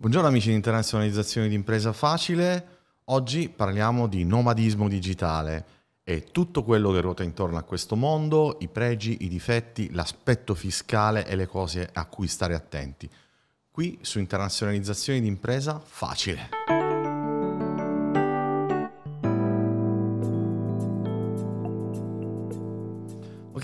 Buongiorno amici di internazionalizzazione di impresa facile. Oggi parliamo di nomadismo digitale e tutto quello che ruota intorno a questo mondo, i pregi, i difetti, l'aspetto fiscale e le cose a cui stare attenti. Qui su internazionalizzazione di impresa facile.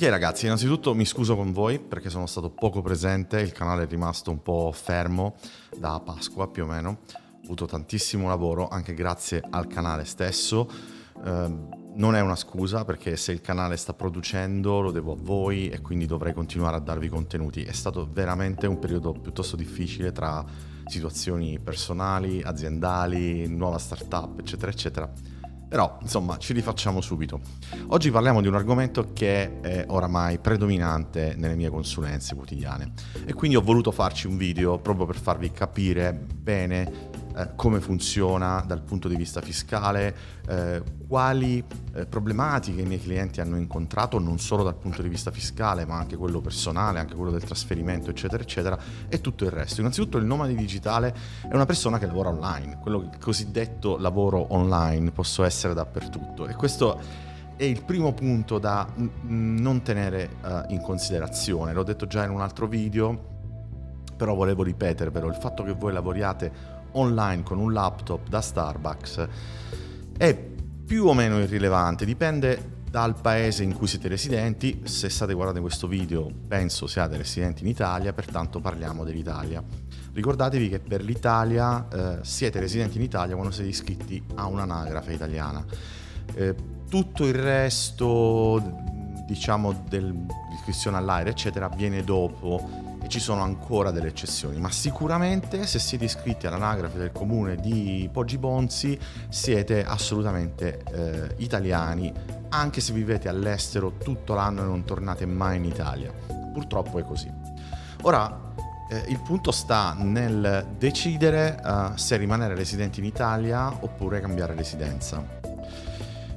Ok ragazzi, innanzitutto mi scuso con voi perché sono stato poco presente, il canale è rimasto un po' fermo da Pasqua più o meno, ho avuto tantissimo lavoro anche grazie al canale stesso, eh, non è una scusa perché se il canale sta producendo lo devo a voi e quindi dovrei continuare a darvi contenuti, è stato veramente un periodo piuttosto difficile tra situazioni personali, aziendali, nuova startup eccetera eccetera però, insomma, ci rifacciamo subito. Oggi parliamo di un argomento che è oramai predominante nelle mie consulenze quotidiane e quindi ho voluto farci un video proprio per farvi capire bene eh, come funziona dal punto di vista fiscale, eh, quali eh, problematiche i miei clienti hanno incontrato, non solo dal punto di vista fiscale, ma anche quello personale, anche quello del trasferimento, eccetera, eccetera, e tutto il resto. Innanzitutto il nomade digitale è una persona che lavora online, quello cosiddetto lavoro online, posso essere dappertutto e questo è il primo punto da non tenere uh, in considerazione. L'ho detto già in un altro video, però volevo ripetervelo, il fatto che voi lavoriate online con un laptop da Starbucks è più o meno irrilevante, dipende dal paese in cui siete residenti. Se state guardando questo video, penso siate residenti in Italia, pertanto parliamo dell'Italia. Ricordatevi che per l'Italia eh, siete residenti in Italia quando siete iscritti a un'anagrafe italiana. Eh, tutto il resto, diciamo, dell'iscrizione all'aereo, eccetera, avviene dopo e ci sono ancora delle eccezioni, ma sicuramente se siete iscritti all'anagrafe del comune di Poggi Bonzi siete assolutamente eh, italiani, anche se vivete all'estero tutto l'anno e non tornate mai in Italia. Purtroppo è così. Ora, eh, il punto sta nel decidere uh, se rimanere residenti in Italia oppure cambiare residenza.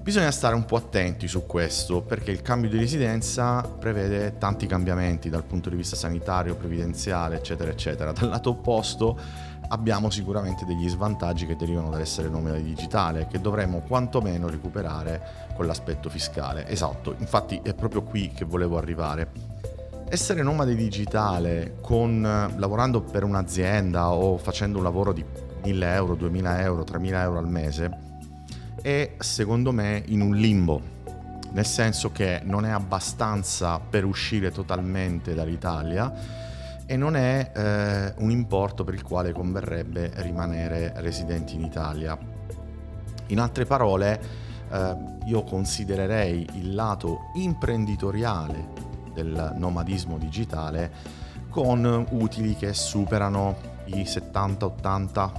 Bisogna stare un po' attenti su questo perché il cambio di residenza prevede tanti cambiamenti dal punto di vista sanitario, previdenziale, eccetera, eccetera. Dal lato opposto abbiamo sicuramente degli svantaggi che derivano dall'essere nomadi digitale che dovremmo quantomeno recuperare con l'aspetto fiscale. Esatto, infatti è proprio qui che volevo arrivare. Essere nomade digitale con, lavorando per un'azienda o facendo un lavoro di 1000 euro, 2000 euro, 3000 euro al mese è secondo me in un limbo, nel senso che non è abbastanza per uscire totalmente dall'Italia e non è eh, un importo per il quale converrebbe rimanere residenti in Italia. In altre parole, eh, io considererei il lato imprenditoriale del nomadismo digitale con utili che superano i 70-80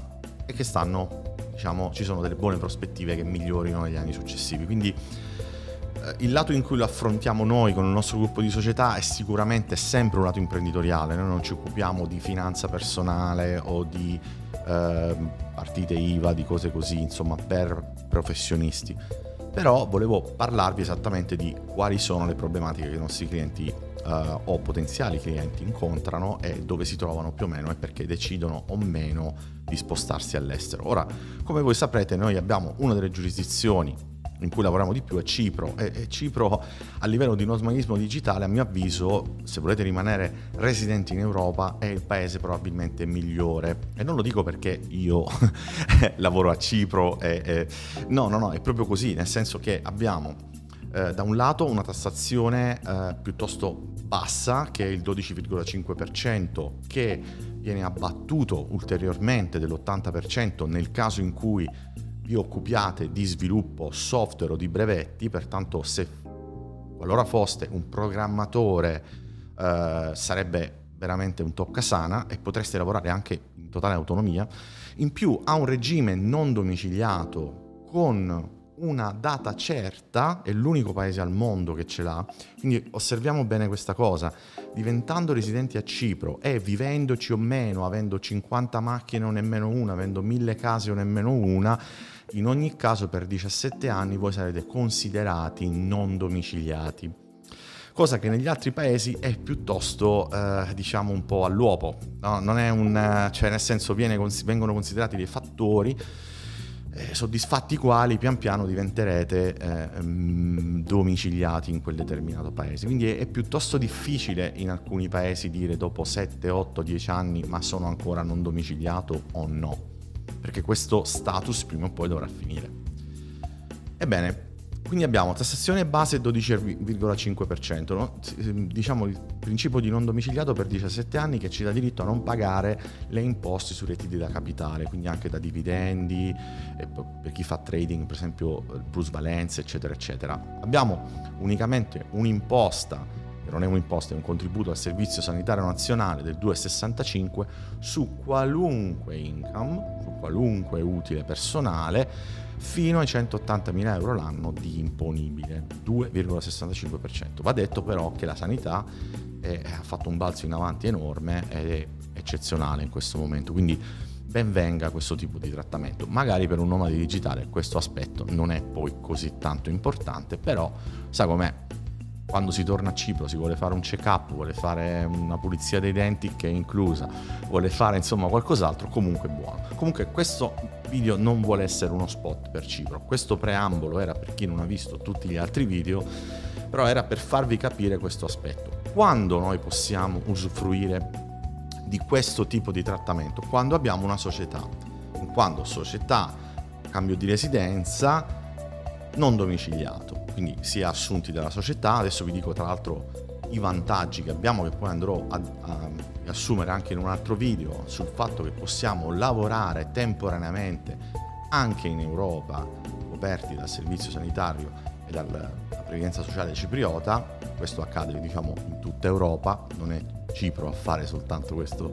e che stanno diciamo, ci sono delle buone prospettive che migliorino negli anni successivi. Quindi eh, il lato in cui lo affrontiamo noi con il nostro gruppo di società è sicuramente sempre un lato imprenditoriale, noi non ci occupiamo di finanza personale o di eh, partite IVA, di cose così, insomma, per professionisti. Però volevo parlarvi esattamente di quali sono le problematiche che i nostri clienti uh, o potenziali clienti incontrano e dove si trovano più o meno e perché decidono o meno di spostarsi all'estero. Ora, come voi saprete, noi abbiamo una delle giurisdizioni in cui lavoriamo di più è Cipro e Cipro a livello di nosmanismo digitale a mio avviso se volete rimanere residenti in Europa è il paese probabilmente migliore e non lo dico perché io lavoro a Cipro e, e, no no no è proprio così nel senso che abbiamo eh, da un lato una tassazione eh, piuttosto bassa, che è il 12,5%, che viene abbattuto ulteriormente dell'80% nel caso in cui vi occupiate di sviluppo software o di brevetti, pertanto se qualora foste un programmatore eh, sarebbe veramente un toccasana e potreste lavorare anche in totale autonomia. In più ha un regime non domiciliato con una data certa, è l'unico paese al mondo che ce l'ha, quindi osserviamo bene questa cosa, diventando residenti a Cipro e vivendoci o meno, avendo 50 macchine o nemmeno una, avendo 1000 case o nemmeno una, in ogni caso per 17 anni voi sarete considerati non domiciliati. cosa che negli altri paesi è piuttosto, eh, diciamo, un po' all'uopo. No? Non è un, cioè nel senso viene, vengono considerati dei fattori eh, soddisfatti i quali pian piano diventerete eh, mm, domiciliati in quel determinato paese. Quindi è, è, piuttosto difficile in alcuni paesi dire dopo 7, 8, 10 anni ma sono ancora non domiciliato o no, perché questo status prima o poi dovrà finire. Ebbene, quindi abbiamo tassazione base 12,5%, no? diciamo il principio di non domiciliato per 17 anni che ci dà diritto a non pagare le imposte sui redditi da capitale, quindi anche da dividendi, per chi fa trading, per esempio plusvalenze, eccetera, eccetera. Abbiamo unicamente un'imposta che non è un'imposta, è un contributo al Servizio Sanitario Nazionale del 2,65 su qualunque income, su qualunque utile personale fino ai 180.000 euro l'anno di imponibile, 2,65%. Va detto però che la sanità è, ha fatto un balzo in avanti enorme ed è eccezionale in questo momento, quindi ben venga questo tipo di trattamento. Magari per un nomade digitale questo aspetto non è poi così tanto importante, però sa com'è, quando si torna a Cipro si vuole fare un check-up, vuole fare una pulizia dei denti che è inclusa, vuole fare insomma qualcos'altro, comunque buono. Comunque questo video non vuole essere uno spot per Cipro, questo preambolo era per chi non ha visto tutti gli altri video, però era per farvi capire questo aspetto. Quando noi possiamo usufruire di questo tipo di trattamento? Quando abbiamo una società, quando società, cambio di residenza, non domiciliato quindi sia assunti dalla società. Adesso vi dico tra l'altro i vantaggi che abbiamo che poi andrò a, a assumere anche in un altro video sul fatto che possiamo lavorare temporaneamente anche in Europa coperti dal servizio sanitario e dalla previdenza sociale cipriota. Questo accade diciamo in tutta Europa, non è Cipro a fare soltanto questo,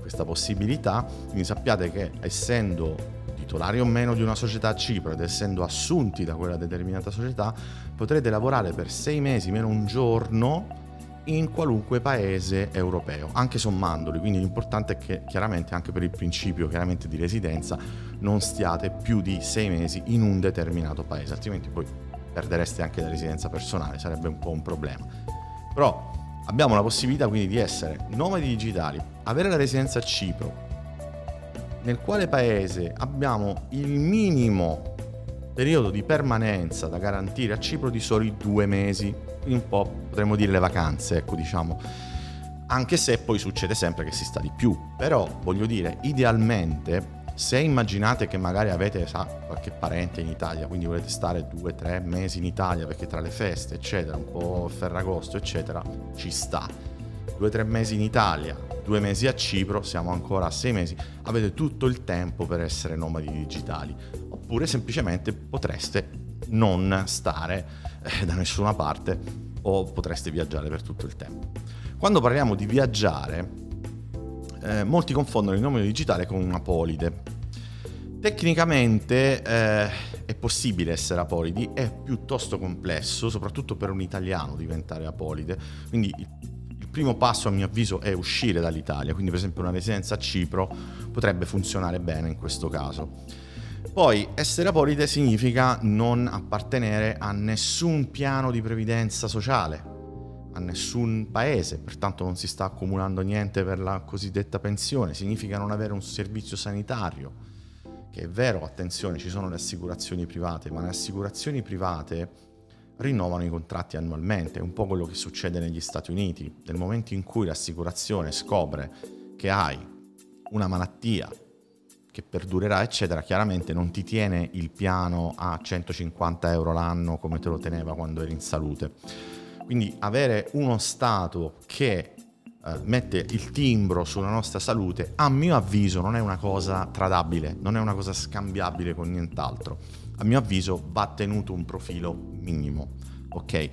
questa possibilità. Quindi sappiate che essendo titolari o meno di una società a Cipro ed essendo assunti da quella determinata società, potrete lavorare per sei mesi meno un giorno in qualunque paese europeo, anche sommandoli, quindi l'importante è che chiaramente anche per il principio chiaramente di residenza non stiate più di sei mesi in un determinato paese, altrimenti poi perdereste anche la residenza personale, sarebbe un po' un problema. Però abbiamo la possibilità quindi di essere nomadi digitali, avere la residenza a Cipro, nel quale paese abbiamo il minimo periodo di permanenza da garantire a Cipro di soli due mesi, un po' potremmo dire le vacanze, ecco diciamo. Anche se poi succede sempre che si sta di più, però voglio dire, idealmente se immaginate che magari avete sa, qualche parente in Italia, quindi volete stare due tre mesi in Italia perché tra le feste, eccetera, un po' Ferragosto, eccetera, ci sta. Due tre mesi in Italia, due mesi a Cipro, siamo ancora a sei mesi, avete tutto il tempo per essere nomadi digitali. Oppure semplicemente potreste non stare eh, da nessuna parte o potreste viaggiare per tutto il tempo. Quando parliamo di viaggiare, eh, molti confondono il nomade digitale con una polide. Tecnicamente eh, è possibile essere apolidi, è piuttosto complesso, soprattutto per un italiano diventare apolide, quindi primo passo a mio avviso è uscire dall'Italia, quindi per esempio una residenza a Cipro potrebbe funzionare bene in questo caso. Poi essere apolide significa non appartenere a nessun piano di previdenza sociale, a nessun paese, pertanto non si sta accumulando niente per la cosiddetta pensione, significa non avere un servizio sanitario, che è vero, attenzione, ci sono le assicurazioni private, ma le assicurazioni private rinnovano i contratti annualmente, è un po' quello che succede negli Stati Uniti. Nel momento in cui l'assicurazione scopre che hai una malattia che perdurerà, eccetera, chiaramente non ti tiene il piano a 150 euro l'anno come te lo teneva quando eri in salute. Quindi avere uno Stato che eh, mette il timbro sulla nostra salute, a mio avviso non è una cosa tradabile, non è una cosa scambiabile con nient'altro a mio avviso va tenuto un profilo minimo, ok?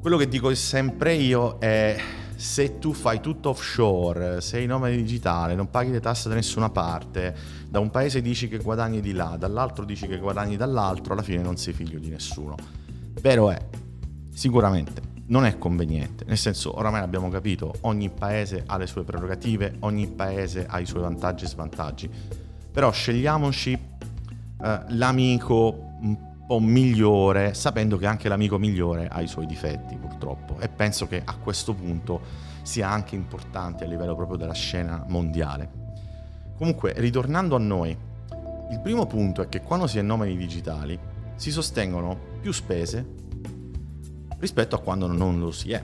Quello che dico sempre io è se tu fai tutto offshore, sei nomade digitale, non paghi le tasse da nessuna parte, da un paese dici che guadagni di là, dall'altro dici che guadagni dall'altro, alla fine non sei figlio di nessuno. Vero è, sicuramente non è conveniente, nel senso oramai l'abbiamo capito, ogni paese ha le sue prerogative, ogni paese ha i suoi vantaggi e svantaggi, però scegliamoci eh, l'amico po' migliore, sapendo che anche l'amico migliore ha i suoi difetti purtroppo. E penso che a questo punto sia anche importante a livello proprio della scena mondiale. Comunque, ritornando a noi, il primo punto è che quando si è nomadi digitali si sostengono più spese rispetto a quando non lo si è,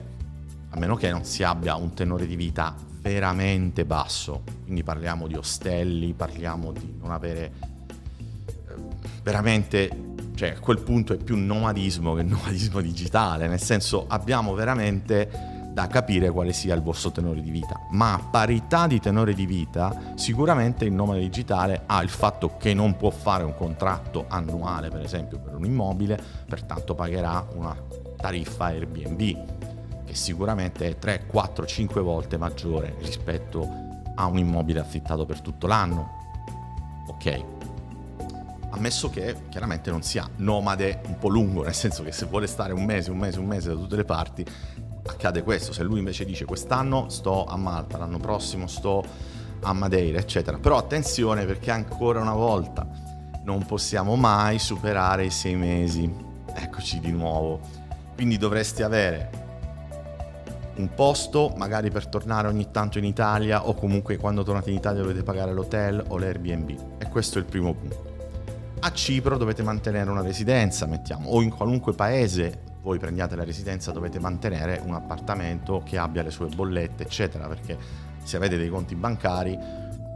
a meno che non si abbia un tenore di vita veramente basso, quindi parliamo di ostelli, parliamo di non avere veramente cioè a quel punto è più nomadismo che nomadismo digitale, nel senso abbiamo veramente da capire quale sia il vostro tenore di vita. Ma a parità di tenore di vita, sicuramente il nomade digitale ha il fatto che non può fare un contratto annuale, per esempio, per un immobile, pertanto pagherà una tariffa Airbnb, che sicuramente è 3, 4, 5 volte maggiore rispetto a un immobile affittato per tutto l'anno. Ok, ammesso che chiaramente non sia nomade un po' lungo, nel senso che se vuole stare un mese, un mese, un mese da tutte le parti, accade questo, se lui invece dice quest'anno sto a Malta, l'anno prossimo sto a Madeira, eccetera. Però attenzione perché ancora una volta non possiamo mai superare i sei mesi. Eccoci di nuovo. Quindi dovresti avere un posto magari per tornare ogni tanto in Italia o comunque quando tornate in Italia dovete pagare l'hotel o l'Airbnb. E questo è il primo punto. A Cipro dovete mantenere una residenza, mettiamo, o in qualunque paese voi prendiate la residenza dovete mantenere un appartamento che abbia le sue bollette, eccetera, perché se avete dei conti bancari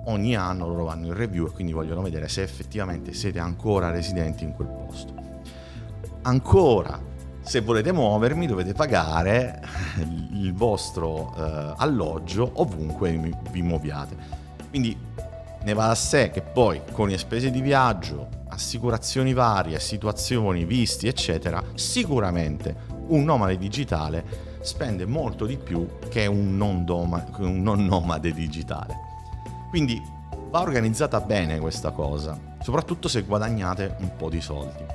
ogni anno loro vanno in review e quindi vogliono vedere se effettivamente siete ancora residenti in quel posto. Ancora, se volete muovermi dovete pagare il vostro eh, alloggio ovunque vi muoviate. Quindi ne va da sé che poi con le spese di viaggio, assicurazioni varie, situazioni, visti, eccetera, sicuramente un nomade digitale spende molto di più che un non, doma, un non nomade digitale. Quindi va organizzata bene questa cosa, soprattutto se guadagnate un po' di soldi.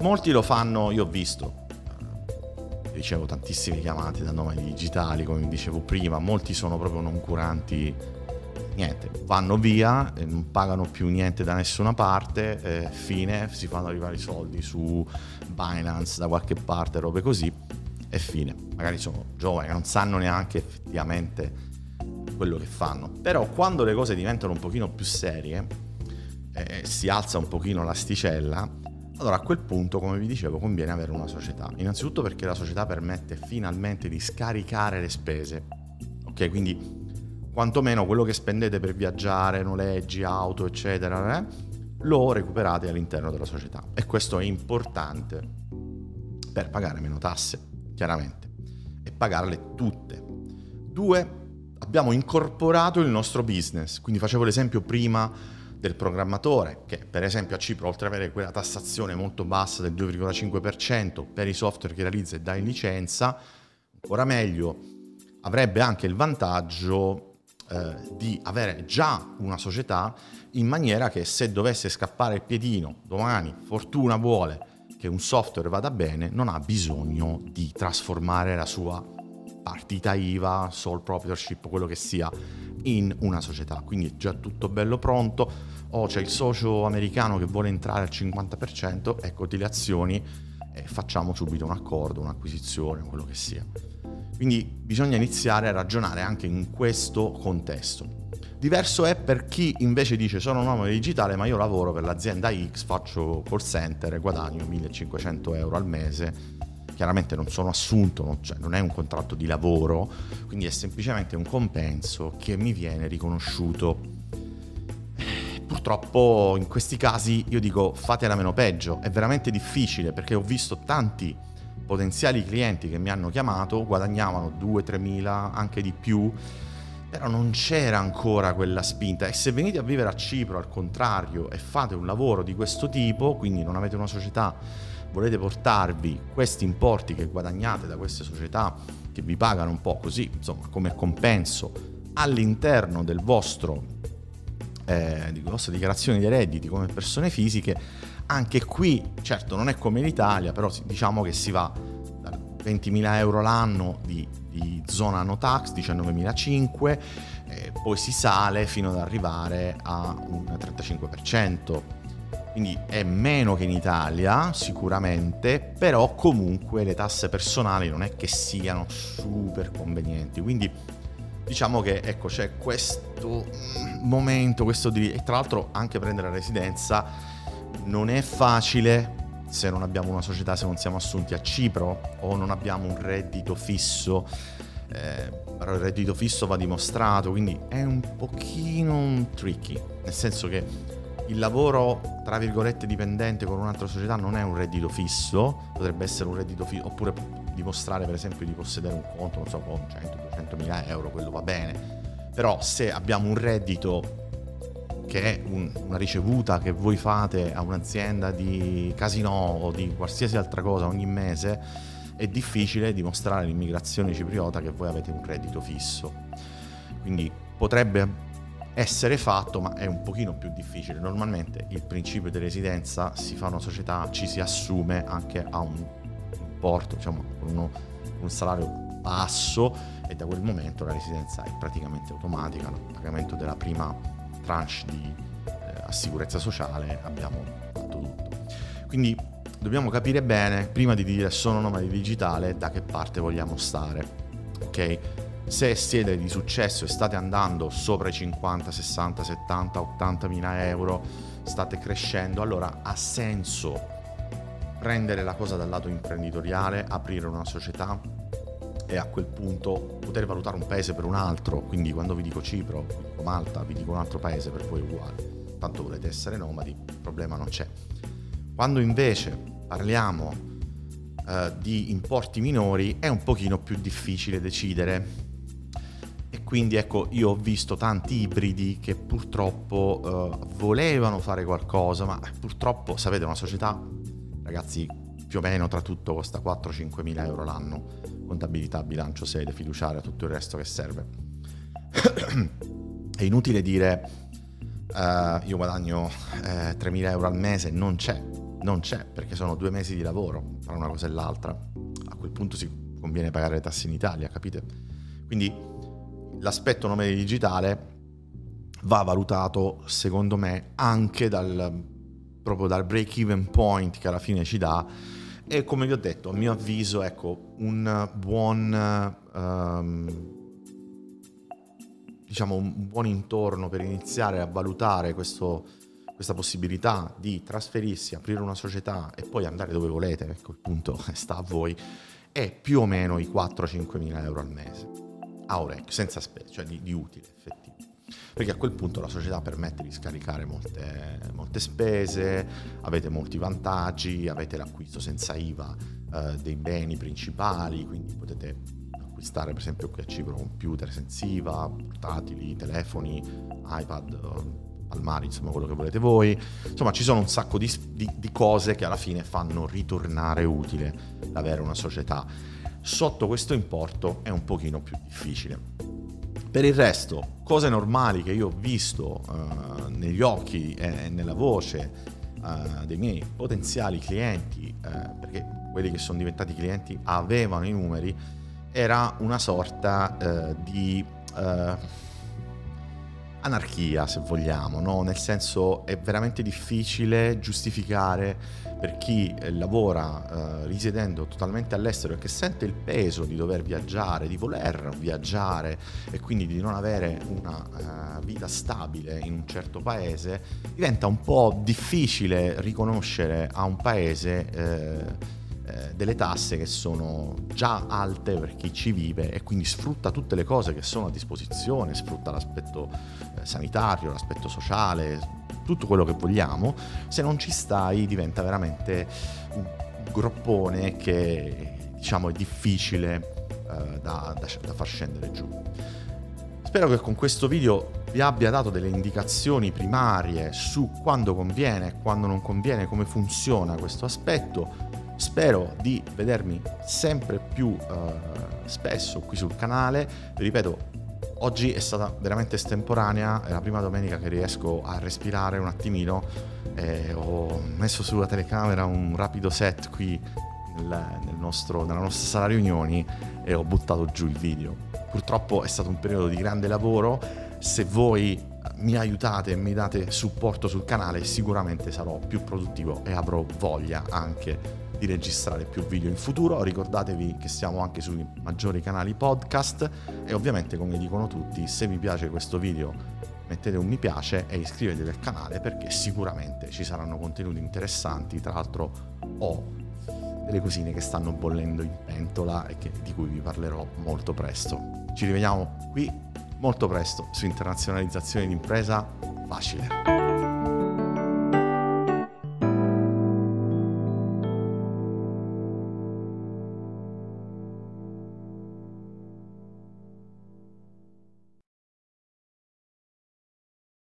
Molti lo fanno, io ho visto, eh, ricevo tantissime chiamate da nomadi digitali, come vi dicevo prima, molti sono proprio non curanti niente, vanno via, non pagano più niente da nessuna parte, eh, fine, si fanno arrivare i soldi su Binance da qualche parte, robe così, e fine. Magari sono giovani non sanno neanche effettivamente quello che fanno. Però quando le cose diventano un pochino più serie, eh, si alza un pochino l'asticella, allora a quel punto, come vi dicevo, conviene avere una società. Innanzitutto perché la società permette finalmente di scaricare le spese. Ok, quindi quantomeno quello che spendete per viaggiare, noleggi, auto, eccetera, eh, lo recuperate all'interno della società. E questo è importante per pagare meno tasse, chiaramente, e pagarle tutte. Due, abbiamo incorporato il nostro business, quindi facevo l'esempio prima del programmatore, che per esempio a Cipro, oltre ad avere quella tassazione molto bassa del 2,5% per i software che realizza e dà in licenza, ancora meglio, avrebbe anche il vantaggio eh, di avere già una società in maniera che se dovesse scappare il piedino domani, fortuna vuole che un software vada bene, non ha bisogno di trasformare la sua partita IVA, sole proprietorship, quello che sia, in una società. Quindi è già tutto bello pronto. O oh, c'è il socio americano che vuole entrare al 50%, ecco le azioni e facciamo subito un accordo, un'acquisizione, quello che sia. Quindi bisogna iniziare a ragionare anche in questo contesto. Diverso è per chi invece dice sono un uomo digitale ma io lavoro per l'azienda X, faccio call center e guadagno 1500 euro al mese. Chiaramente non sono assunto, non, cioè non è un contratto di lavoro, quindi è semplicemente un compenso che mi viene riconosciuto. Purtroppo in questi casi io dico fatela meno peggio, è veramente difficile perché ho visto tanti potenziali clienti che mi hanno chiamato guadagnavano 2-3 mila, anche di più, però non c'era ancora quella spinta. E se venite a vivere a Cipro al contrario e fate un lavoro di questo tipo, quindi non avete una società, volete portarvi questi importi che guadagnate da queste società che vi pagano un po' così, insomma, come compenso all'interno del vostro eh, di vostra dichiarazione dei redditi come persone fisiche, anche qui, certo, non è come l'Italia, però diciamo che si va da 20.000 euro l'anno di, di zona no tax, 19.500, eh, poi si sale fino ad arrivare a un 35%. quindi è meno che in Italia sicuramente, però comunque le tasse personali non è che siano super convenienti, quindi diciamo che ecco c'è questo mm, momento, questo di... e tra l'altro anche prendere la residenza non è facile se non abbiamo una società, se non siamo assunti a Cipro o non abbiamo un reddito fisso. Eh, però il reddito fisso va dimostrato, quindi è un pochino tricky, nel senso che il lavoro, tra virgolette, dipendente con un'altra società non è un reddito fisso, potrebbe essere un reddito fisso, oppure dimostrare per esempio di possedere un conto, non so, con 100-200 mila euro, quello va bene. Però se abbiamo un reddito che è un, una ricevuta che voi fate a un'azienda di casino o di qualsiasi altra cosa ogni mese, è difficile dimostrare all'immigrazione cipriota che voi avete un reddito fisso. Quindi potrebbe essere fatto, ma è un pochino più difficile. Normalmente il principio di residenza si fa una società, ci si assume anche a un importo, diciamo, con uno, un salario basso e da quel momento la residenza è praticamente automatica, il pagamento della prima tranche di eh, assicurezza sociale abbiamo fatto tutto. Quindi dobbiamo capire bene, prima di dire sono nomadi digitale, da che parte vogliamo stare. Ok? se siete di successo e state andando sopra i 50, 60, 70, 80 mila euro, state crescendo, allora ha senso prendere la cosa dal lato imprenditoriale, aprire una società e a quel punto poter valutare un paese per un altro. Quindi quando vi dico Cipro, vi dico Malta, vi dico un altro paese, per voi è uguale. Tanto volete essere nomadi, il problema non c'è. Quando invece parliamo eh, di importi minori è un pochino più difficile decidere e quindi ecco, io ho visto tanti ibridi che purtroppo uh, volevano fare qualcosa, ma purtroppo, sapete, una società, ragazzi, più o meno tra tutto costa 4-5 mila euro l'anno, contabilità, bilancio, sede, fiduciaria, tutto il resto che serve. È inutile dire uh, io guadagno eh, 3 mila euro al mese, non c'è, non c'è, perché sono due mesi di lavoro tra una cosa e l'altra. A quel punto si conviene pagare le tasse in Italia, capite? Quindi l'aspetto nome digitale va valutato, secondo me, anche dal, proprio dal break-even point che alla fine ci dà. E come vi ho detto, a mio avviso, ecco, un buon, um, diciamo, un buon intorno per iniziare a valutare questo, questa possibilità di trasferirsi, aprire una società e poi andare dove volete, ecco il punto sta a voi, è più o meno i 4-5 mila euro al mese a orecchio, senza spese, cioè di, di, utile effettivo. Perché a quel punto la società permette di scaricare molte, molte spese, avete molti vantaggi, avete l'acquisto senza IVA eh, dei beni principali, quindi potete acquistare per esempio qui a Cipro computer senza IVA, portatili, telefoni, iPad, palmari, insomma quello che volete voi. Insomma ci sono un sacco di, di, di cose che alla fine fanno ritornare utile l'avere una società sotto questo importo è un pochino più difficile. Per il resto, cose normali che io ho visto uh, negli occhi e nella voce uh, dei miei potenziali clienti, uh, perché quelli che sono diventati clienti avevano i numeri, era una sorta di anarchia, se vogliamo, no? nel senso è veramente difficile giustificare per chi eh, lavora eh, risiedendo totalmente all'estero e che sente il peso di dover viaggiare, di voler viaggiare e quindi di non avere una uh, vita stabile in un certo paese, diventa un po' difficile riconoscere a un paese eh, eh, delle tasse che sono già alte per chi ci vive e quindi sfrutta tutte le cose che sono a disposizione, sfrutta l'aspetto eh, sanitario, l'aspetto sociale, tutto quello che vogliamo, se non ci stai diventa veramente un groppone che diciamo è difficile eh, da, da, da far scendere giù. Spero che con questo video vi abbia dato delle indicazioni primarie su quando conviene e quando non conviene, come funziona questo aspetto. Spero di vedermi sempre più uh, spesso qui sul canale. Ripeto, oggi è stata veramente estemporanea, è la prima domenica che riesco a respirare un attimino. Eh, ho messo sulla telecamera un rapido set qui nel, nel nostro, nella nostra sala riunioni e ho buttato giù il video. Purtroppo è stato un periodo di grande lavoro. Se voi mi aiutate e mi date supporto sul canale, sicuramente sarò più produttivo e avrò voglia anche di registrare più video in futuro. Ricordatevi che siamo anche sui maggiori canali podcast e ovviamente come dicono tutti, se vi piace questo video mettete un mi piace e iscrivetevi al canale perché sicuramente ci saranno contenuti interessanti. Tra l'altro ho delle cosine che stanno bollendo in pentola e che, di cui vi parlerò molto presto. Ci rivediamo qui molto presto su internazionalizzazione d'impresa facile.